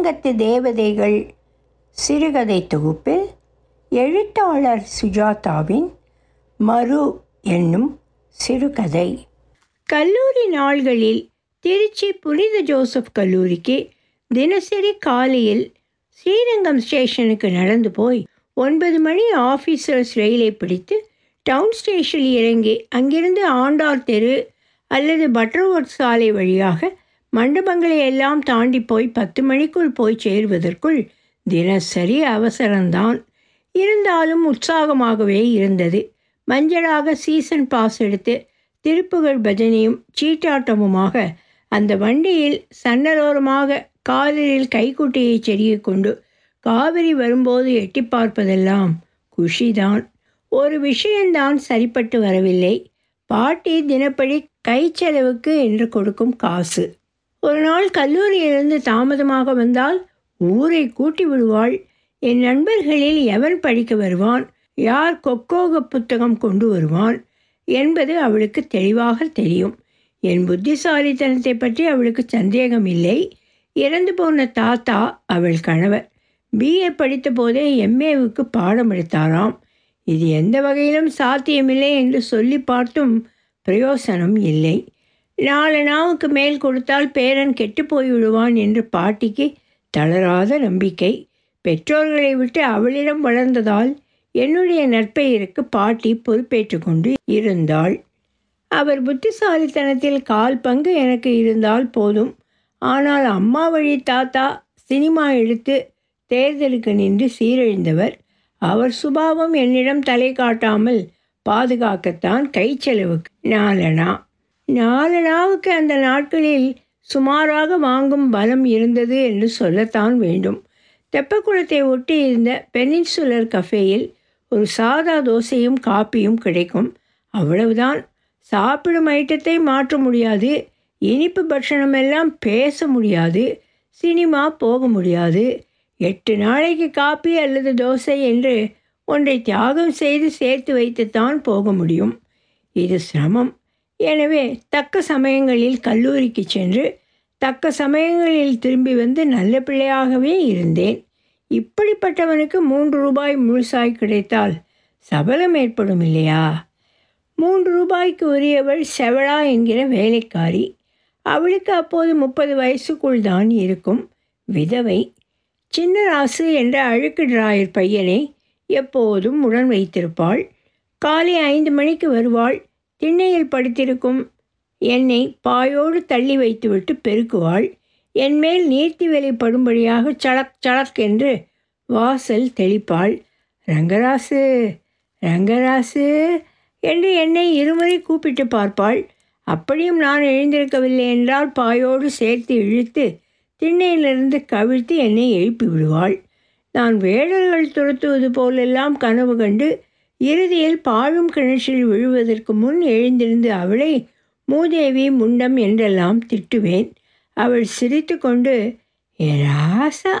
ஸ்ரீரங்கத்து தேவதைகள் சிறுகதை தொகுப்பில் எழுத்தாளர் சுஜாதாவின் மறு என்னும் சிறுகதை. கல்லூரி நாள்களில் திருச்சி புனித ஜோசப் கல்லூரிக்கு தினசரி காலையில் ஸ்ரீரங்கம் ஸ்டேஷனுக்கு நடந்து போய் ஒன்பது மணி ஆஃபீஸர்ஸ் ரயிலை பிடித்து டவுன் ஸ்டேஷனில் இறங்கி அங்கிருந்து ஆண்டார் தெரு அல்லது பட்டர்வொர்த் சாலை வழியாக மண்டபங்களை எல்லாம் தாண்டி போய் பத்து மணிக்குள் போய் சேருவதற்குள் தினசரி அவசரம்தான். இருந்தாலும் உற்சாகமாகவே இருந்தது. மஞ்சளாக சீசன் பாஸ் எடுத்து திருப்புகழ் பஜனையும் சீட்டாட்டமுமாக அந்த வண்டியில் சன்னலோரமாக காதலில் கைக்குட்டையை செருகி கொண்டு காவிரி வரும்போது எட்டி பார்ப்பதெல்லாம் குஷிதான். ஒரு விஷயந்தான் சரிப்பட்டு வரவில்லை. பாட்டி தினப்படி கை செலவுக்கு என்று கொடுக்கும் காசு. ஒரு நாள் கல்லூரியிலிருந்து தாமதமாக வந்தால் ஊரை கூட்டி விடுவாள். என் நண்பர்களில் எவன் படிக்க வருவான்? யார் கொக்கோக புத்தகம் கொண்டு வருவான்? என்பது அவளுக்கு தெளிவாக தெரியும். என் புத்திசாலித்தனத்தை பற்றி அவளுக்கு சந்தேகம் இல்லை. இறந்து போன தாத்தா அவள் கணவர். பிஏ படித்த போதே எம்ஏவுக்கு பாடம் எடுத்தாராம். இது எந்த வகையிலும் சாத்தியமில்லை என்று சொல்லி பார்த்தும் பிரயோசனம் இல்லை. நாலு நாவுக்கு மேல் கொடுத்தால் பேரன் கெட்டு போய் விடுவான் என்று பாட்டிக்கு தளராத நம்பிக்கை. பெற்றோர்களை விட்டு அவளிடம் வளர்ந்ததால் என்னுடைய நற்பெயருக்கு பாட்டி பொறுப்பேற்று கொண்டு இருந்தாள். அவர் புத்திசாலித்தனத்தில் கால் பங்கு எனக்கு இருந்தால் போதும். ஆனால் அம்மா வழி தாத்தா சினிமா எடுத்து தேர்தலுக்கு நின்று சீரழிந்தவர். அவர் சுபாவம் என்னிடம் தலை காட்டாமல் பாதுகாக்கத்தான் கை செலவுக்கு. நாலனா நாலனாவுக்கு அந்த நாட்களில் சுமாராக வாங்கும் பலம் இருந்தது என்று சொல்லத்தான் வேண்டும். தெப்பக்குளத்தை ஒட்டி இருந்த பெனின்சுலர் கஃபேயில் ஒரு சாதா தோசையும் காப்பியும் கிடைக்கும். அவ்வளவுதான். சாப்பிடும் ஐட்டத்தை மாற்ற முடியாது. இனிப்பு பட்சணம் எல்லாம் பேச முடியாது. சினிமா போக முடியாது. எட்டு நாளைக்கு காப்பி அல்லது தோசை என்று ஒன்றை தியாகம் செய்து சேர்த்து வைத்துத்தான் போக முடியும். இது சிரமம். எனவே தக்க சமயங்களில் கல்லூரிக்கு சென்று தக்க சமயங்களில் திரும்பி வந்து நல்ல பிள்ளையாகவே இருந்தேன். இப்படிப்பட்டவனுக்கு மூன்று ரூபாய் முழுசாய் கிடைத்தால் சபலம் ஏற்படும் இல்லையா? மூன்று ரூபாய்க்கு உரியவள் செவளா என்கிற வேலைக்காரி. அவளுக்கு அப்போது முப்பது வயசுக்குள் தான் இருக்கும் விதவை. சின்னராசு என்ற அழுக்கு டிராயர் பையனை எப்போதும் உடன் வைத்திருப்பாள். காலை ஐந்து மணிக்கு வருவாள். திண்ணையில் படுத்திருக்கும் என்னை பாயோடு தள்ளி வைத்துவிட்டு பெருக்குவாள். என்மேல் நீர்த்தி வேலை படும்படியாக சளக் சளக் என்று வாசல் தெளிப்பாள். ரங்கராசு ரங்கராசு என்று என்னை இருமுறை கூப்பிட்டு பார்ப்பாள். அப்படியும் நான் எழுந்திருக்கவில்லை என்றால் பாயோடு சேர்த்து இழுத்து திண்ணையிலிருந்து கவிழ்த்து என்னை எழுப்பி விடுவாள். நான் வேடர்கள் துரத்துவது போலெல்லாம் கனவு கண்டு இறுதியில் பாழும் கிணற்றில் விழுவதற்கு முன் எழுந்திருந்து அவளை மூதேவி முண்டம் என்றெல்லாம் திட்டுவேன் அவள் சிரித்து கொண்டு ராசா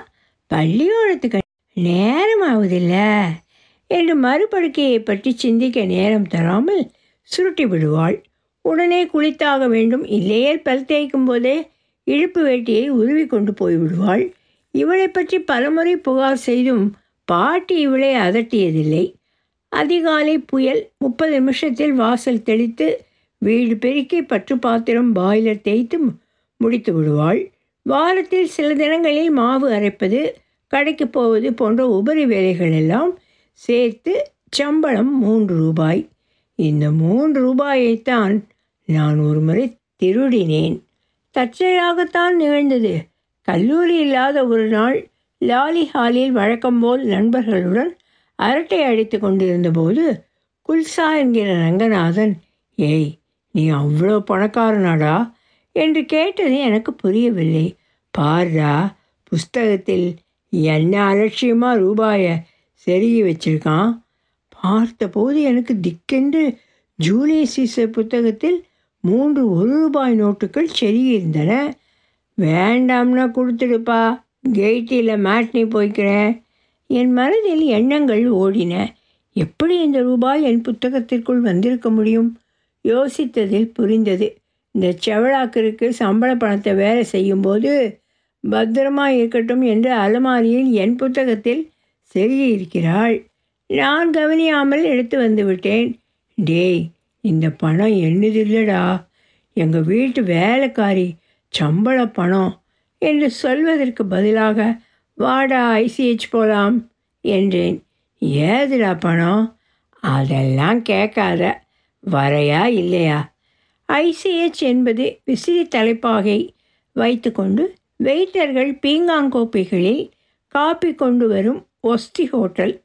பள்ளியோடத்துக்கு நேரம் ஆகுதில்ல என்று மறுபடுக்கையை பற்றி சிந்திக்க நேரம் தராமல் சுருட்டி விடுவாள். உடனே குளித்தாக வேண்டும். இல்லையே பல் தேய்க்கும் போதே இழுப்பு வேட்டியை உருவி கொண்டு போய்விடுவாள் இவளை பற்றி பலமுறை புகார் செய்தும் பாட்டி இவளை அதட்டியதில்லை. அதிகாலை புயல் முப்பது நிமிஷத்தில் வாசல் தெளித்து வீடு பெருக்கி பற்று பாத்திரம் பாய்லர் தேய்த்து முடித்து விடுவாள். வாரத்தில் சில தினங்களில் மாவு அரைப்பது கடைக்கு போவது போன்ற உபரி வேலைகள் எல்லாம் சேர்த்து சம்பளம் மூன்று ரூபாய். இந்த மூன்று ரூபாயைத்தான் நான் ஒரு முறை திருடினேன். தற்செயலாகத்தான் நிகழ்ந்தது. கல்லூரி இல்லாத ஒரு நாள் லாலி ஹாலில் வழக்கம்போல் நண்பர்களுடன் அரட்டை அடித்து கொண்டிருந்தபோது குல்சா என்கிற ரங்கநாதன் ஏய் நீ அவ்வளோ பணக்காரனாடா? என்று கேட்டது எனக்கு புரியவில்லை. பாருடா புஸ்தகத்தில் என்ன அலட்சியமாக ரூபாயை செருகி வச்சிருக்கான்? பார்த்தபோது எனக்கு திக்கென்று ஜூலியஸ் சீசர் புத்தகத்தில் மூன்று ஒரு ரூபாய் நோட்டுகள் செருகியிருந்தன. வேண்டாம்னா கொடுத்துடுப்பா கேட்டியில் மேட்னி போய்க்கிறேன். என் மனதில் எண்ணங்கள் ஓடின. எப்படி இந்த ரூபாய் என் புத்தகத்திற்குள் வந்திருக்க முடியும்? யோசித்ததில் புரிந்தது. இந்த செவளாக்கருக்கு சம்பள பணத்தை வேலை செய்யும்போது பத்திரமா இருக்கட்டும் என்று அலமாரியில் என் புத்தகத்தில் செருகியிருக்கிறாள். நான் கவனியாமல் எடுத்து வந்து விட்டேன் டேய் இந்த பணம் என்னதில்லடா? எங்கள் வீட்டு வேலைக்காரி சம்பள பணம் என்று சொல்வதற்கு பதிலாக வாடா ஐசிஹெச் போகலாம் என்றேன். ஏதுடா பணம்? அதெல்லாம் கேட்காத. வரையா இல்லையா? ஐசிஹெச் என்பது விசிறி தலைப்பாகை வைத்துக்கொண்டு வெயிட்டர்கள் பீங்காங்கோப்பைகளில் காப்பி கொண்டு வரும் ஒஸ்தி ஹோட்டல்.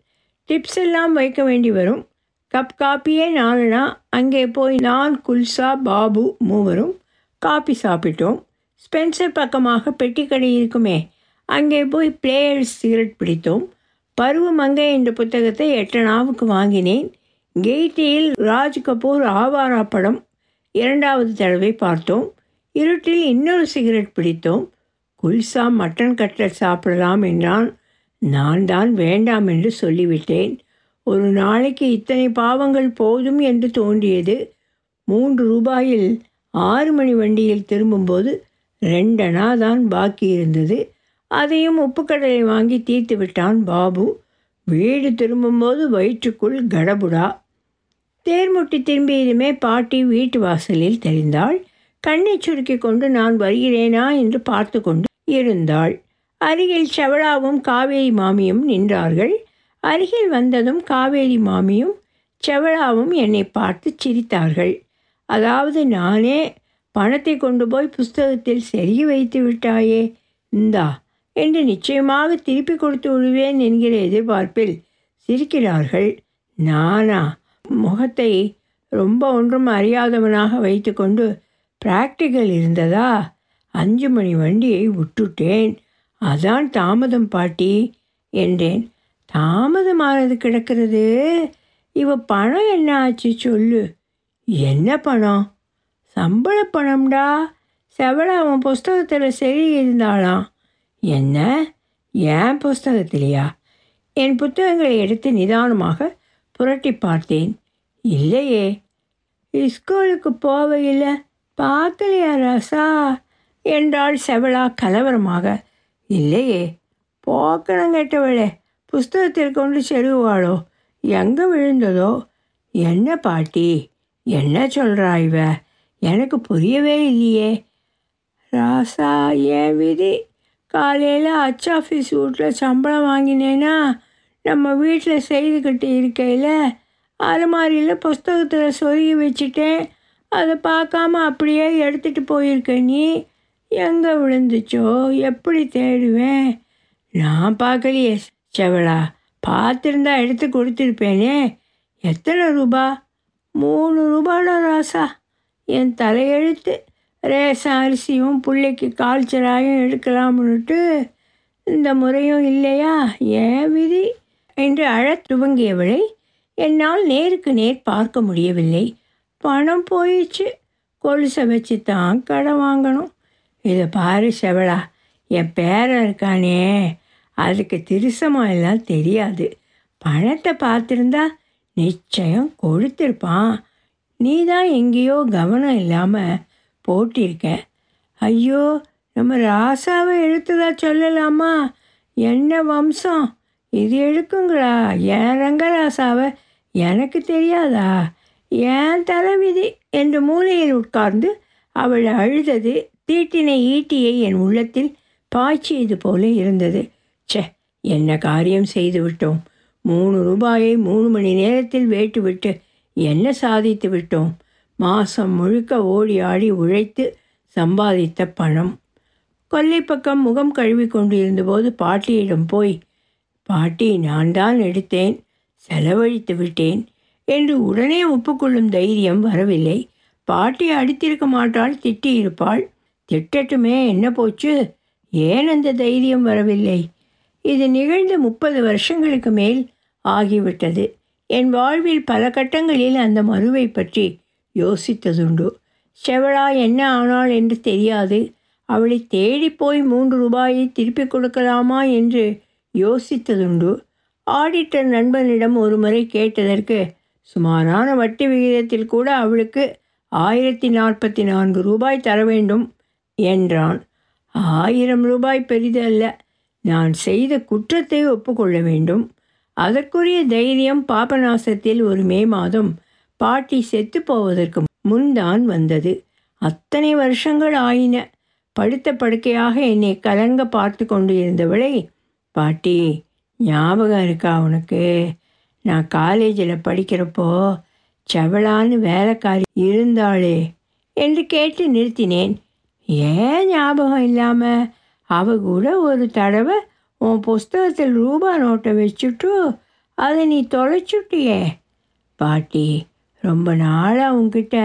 டிப்ஸ் எல்லாம் வைக்க வேண்டி வரும். கப் காப்பியே நானுனா அங்கே போய் நான் குல்சா பாபு மூவரும் காப்பி சாப்பிட்டோம். ஸ்பென்சர் பக்கமாக பெட்டிக்கடை இருக்குமே அங்கே போய் பிளேயர்ஸ் சிகரெட் பிடித்தோம் பருவமங்கை என்ற புத்தகத்தை எட்டனாவுக்கு வாங்கினேன். கெய்டியில் ராஜ் கபூர் ஆவாரா படம் இரண்டாவது தடவை பார்த்தோம். இருட்டில் இன்னொரு சிகரெட் பிடித்தோம். குல்சா மட்டன் கட்லட் சாப்பிடலாம் என்றான். நான் தான் வேண்டாம் என்று சொல்லிவிட்டேன். ஒரு நாளைக்கு இத்தனை பாவங்கள் போதும் என்று தோன்றியது. மூன்று ரூபாயில் ஆறு மணி வண்டியில் திரும்பும்போது ரெண்டனா தான் பாக்கி இருந்தது அதையும் உப்புக்கடலை வாங்கி தீர்த்து விட்டான் பாபு. வீடு திரும்பும்போது வயிற்றுக்குள் கடபுடா. தேர்முட்டி திரும்பியதுமே பாட்டி வீட்டு வாசலில் தெரிந்தாள் கண்ணை சுருக்கி கொண்டு நான் வருகிறேனா என்று பார்த்து கொண்டு இருந்தாள். அருகில் செவளாவும் காவேரி மாமியும் நின்றார்கள். அருகில் வந்ததும் காவேரி மாமியும் செவளாவும் என்னை பார்த்து சிரித்தார்கள். அதாவது நானே பணத்தை கொண்டு போய் புஸ்தகத்தில் செருகி வைத்து விட்டாயே. இந்தா என்று நிச்சயமாக திருப்பி கொடுத்து விடுவேன் என்கிற எதிர்பார்ப்பில் சிரிக்கிறார்கள். நானா? முகத்தை ரொம்ப ஒன்றும் அறியாதவனாக வைத்துக்கொண்டு பிராக்டிக்கல் இருந்ததா? அஞ்சு மணி வண்டியை விட்டுட்டேன். அதான் தாமதம் பாட்டி என்றேன். தாமதமானது கிடக்கிறது? இவ பணம் என்ன ஆச்சு சொல்லு. என்ன பணம்? சம்பள பணம்டா. செவள அவன் புஸ்தகத்தில் சரி இருந்தாளாம். என்ன? ஏன் புஸ்தகத்திலையா? என் புத்தகங்களை எடுத்து நிதானமாக புரட்டி பார்த்தேன். இல்லையே. ஸ்கூலுக்கு போவையில் பார்க்கலையா ராசா? என்றாள் செவளா கலவரமாக. இல்லையே. போக்கணம் கேட்டவளே புஸ்தகத்தில் கொண்டு செருகுவாளோ எங்கே விழுந்ததோ? என்ன பாட்டி? என்ன சொல்கிறா இவ? எனக்கு புரியவே இல்லையே. ராசா ஏன் விதி காலையில் அச் ஆஃபீஸ் வீட்டில் சம்பளம் வாங்கினேன்னா நம்ம வீட்டில் செய்துக்கிட்டு இருக்கையில் அலமாரியில் புஸ்தகத்தில் சொருகி வச்சுட்டேன். அதை பார்க்காம அப்படியே எடுத்துகிட்டு போயிருக்க நீ. எங்கே விழுந்துச்சோ எப்படி தேடுவேன்? நான் பார்க்கலையே செவளா. பார்த்துருந்தா எடுத்து கொடுத்துருப்பேனே. எத்தனை ரூபா? மூணு ரூபாடா ராசா. என் தலையெழுத்து. ரேசன் அரிசியும் பிள்ளைக்கு கால்ச்சராயும் எடுக்கலாம்னுட்டு இந்த முறையும் இல்லையா? ஏன் விதி? என்று அழத் துவங்கியவளை என்னால் நேருக்கு நேர் பார்க்க முடியவில்லை. பணம் போயிடுச்சு. கொலுசை வச்சு தான் கடன் வாங்கணும். இதை பாரு செவளா என் பேரன் இருக்கானே. அதுக்கு திருசமாக எல்லாம் தெரியாது. பணத்தை பார்த்துருந்தா நிச்சயம் கொடுத்துருப்பான். நீ தான் எங்கேயோ கவனம் இல்லாமல் போட்டிருக்கேன். ஐயோ நம்ம ராசாவை எழுத்துதா சொல்லலாமா? என்ன வம்சம்? இது எடுக்குங்களா என் ரங்கராசாவை எனக்கு தெரியாதா? ஏன் தலைவிதி? என்று மூலையில் உட்கார்ந்து அவள் அழுதது தீட்டின ஈட்டியை என் உள்ளத்தில் பாய்ச்சியது போல இருந்தது. ச்சே என்ன காரியம் செய்து விட்டோம்? மூணு ரூபாயை மூணு மணி நேரத்தில் வேட்டுவிட்டு என்ன சாதித்து விட்டோம்? மாதம் முழுக்க ஓடி ஆடி உழைத்து சம்பாதித்த பணம். கொல்லைப்பக்கம் முகம் கழுவி கொண்டு இருந்தபோது பாட்டியிடம் போய் பாட்டி நான் தான் எடுத்தேன் செலவழித்து விட்டேன் என்று உடனே ஒப்புக்கொள்ளும் தைரியம் வரவில்லை. பாட்டி அடித்திருக்க மாட்டாள் திட்டியிருப்பாள். திட்டட்டுமே என்ன போச்சு? ஏன் அந்த தைரியம் வரவில்லை? இது நிகழ்ந்து முப்பது வருஷங்களுக்கு மேல் ஆகிவிட்டது. என் வாழ்வில் பல கட்டங்களில் அந்த மருவை பற்றி யோசித்ததுண்டு. செவளா என்ன ஆனாள் என்று தெரியாது. அவளை தேடி போய் மூன்று ரூபாயை திருப்பிக் கொடுக்கலாமா? என்று யோசித்ததுண்டு. ஆடிட்டர் நண்பனிடம் ஒரு முறை கேட்டதற்கு சுமாரான வட்டி விகிதத்தில் கூட அவளுக்கு ஆயிரத்தி நாற்பத்தி நான்கு ரூபாய் தர வேண்டும் என்றான். ஆயிரம் ரூபாய் பெரிது அல்ல நான் செய்த குற்றத்தை ஒப்புக்கொள்ள வேண்டும். அதற்குரிய தைரியம் பாபநாசத்தில் ஒரு மே மாதம் பாட்டி செத்து போவதற்கு முன்தான் வந்தது. அத்தனை வருஷங்கள் ஆயின. படுத்த படுக்கையாக என்னை கலங்க பார்த்து கொண்டு இருந்தவளை பாட்டி ஞாபகம் இருக்கா உனக்கு? நான் காலேஜில் படிக்கிறப்போ செவளான்னு வேலைக்காரி இருந்தாளே என்று கேட்டு நிறுத்தினேன். ஏன் ஞாபகம் இல்லாமல் அவ கூட ஒரு தடவை உன் புஸ்தகத்தில் ரூபா நோட்டை வச்சுட்டு அதை நீ தொலைச்சுட்டியே. பாட்டி ரொம்ப நாளாக உங்ககிட்ட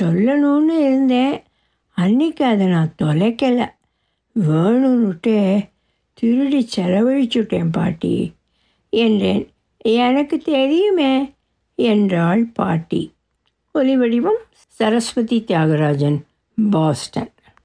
சொல்லணும்னு இருந்தேன். அன்னைக்கு அதை நான் தொலைக்கலை. வேணும்னுட்டு திருடி செலவழிச்சுட்டேன் பாட்டி என்றேன். எனக்கு தெரியுமே என்றாள் பாட்டி. ஒலி வடிவம் சரஸ்வதி தியாகராஜன் பாஸ்டன்.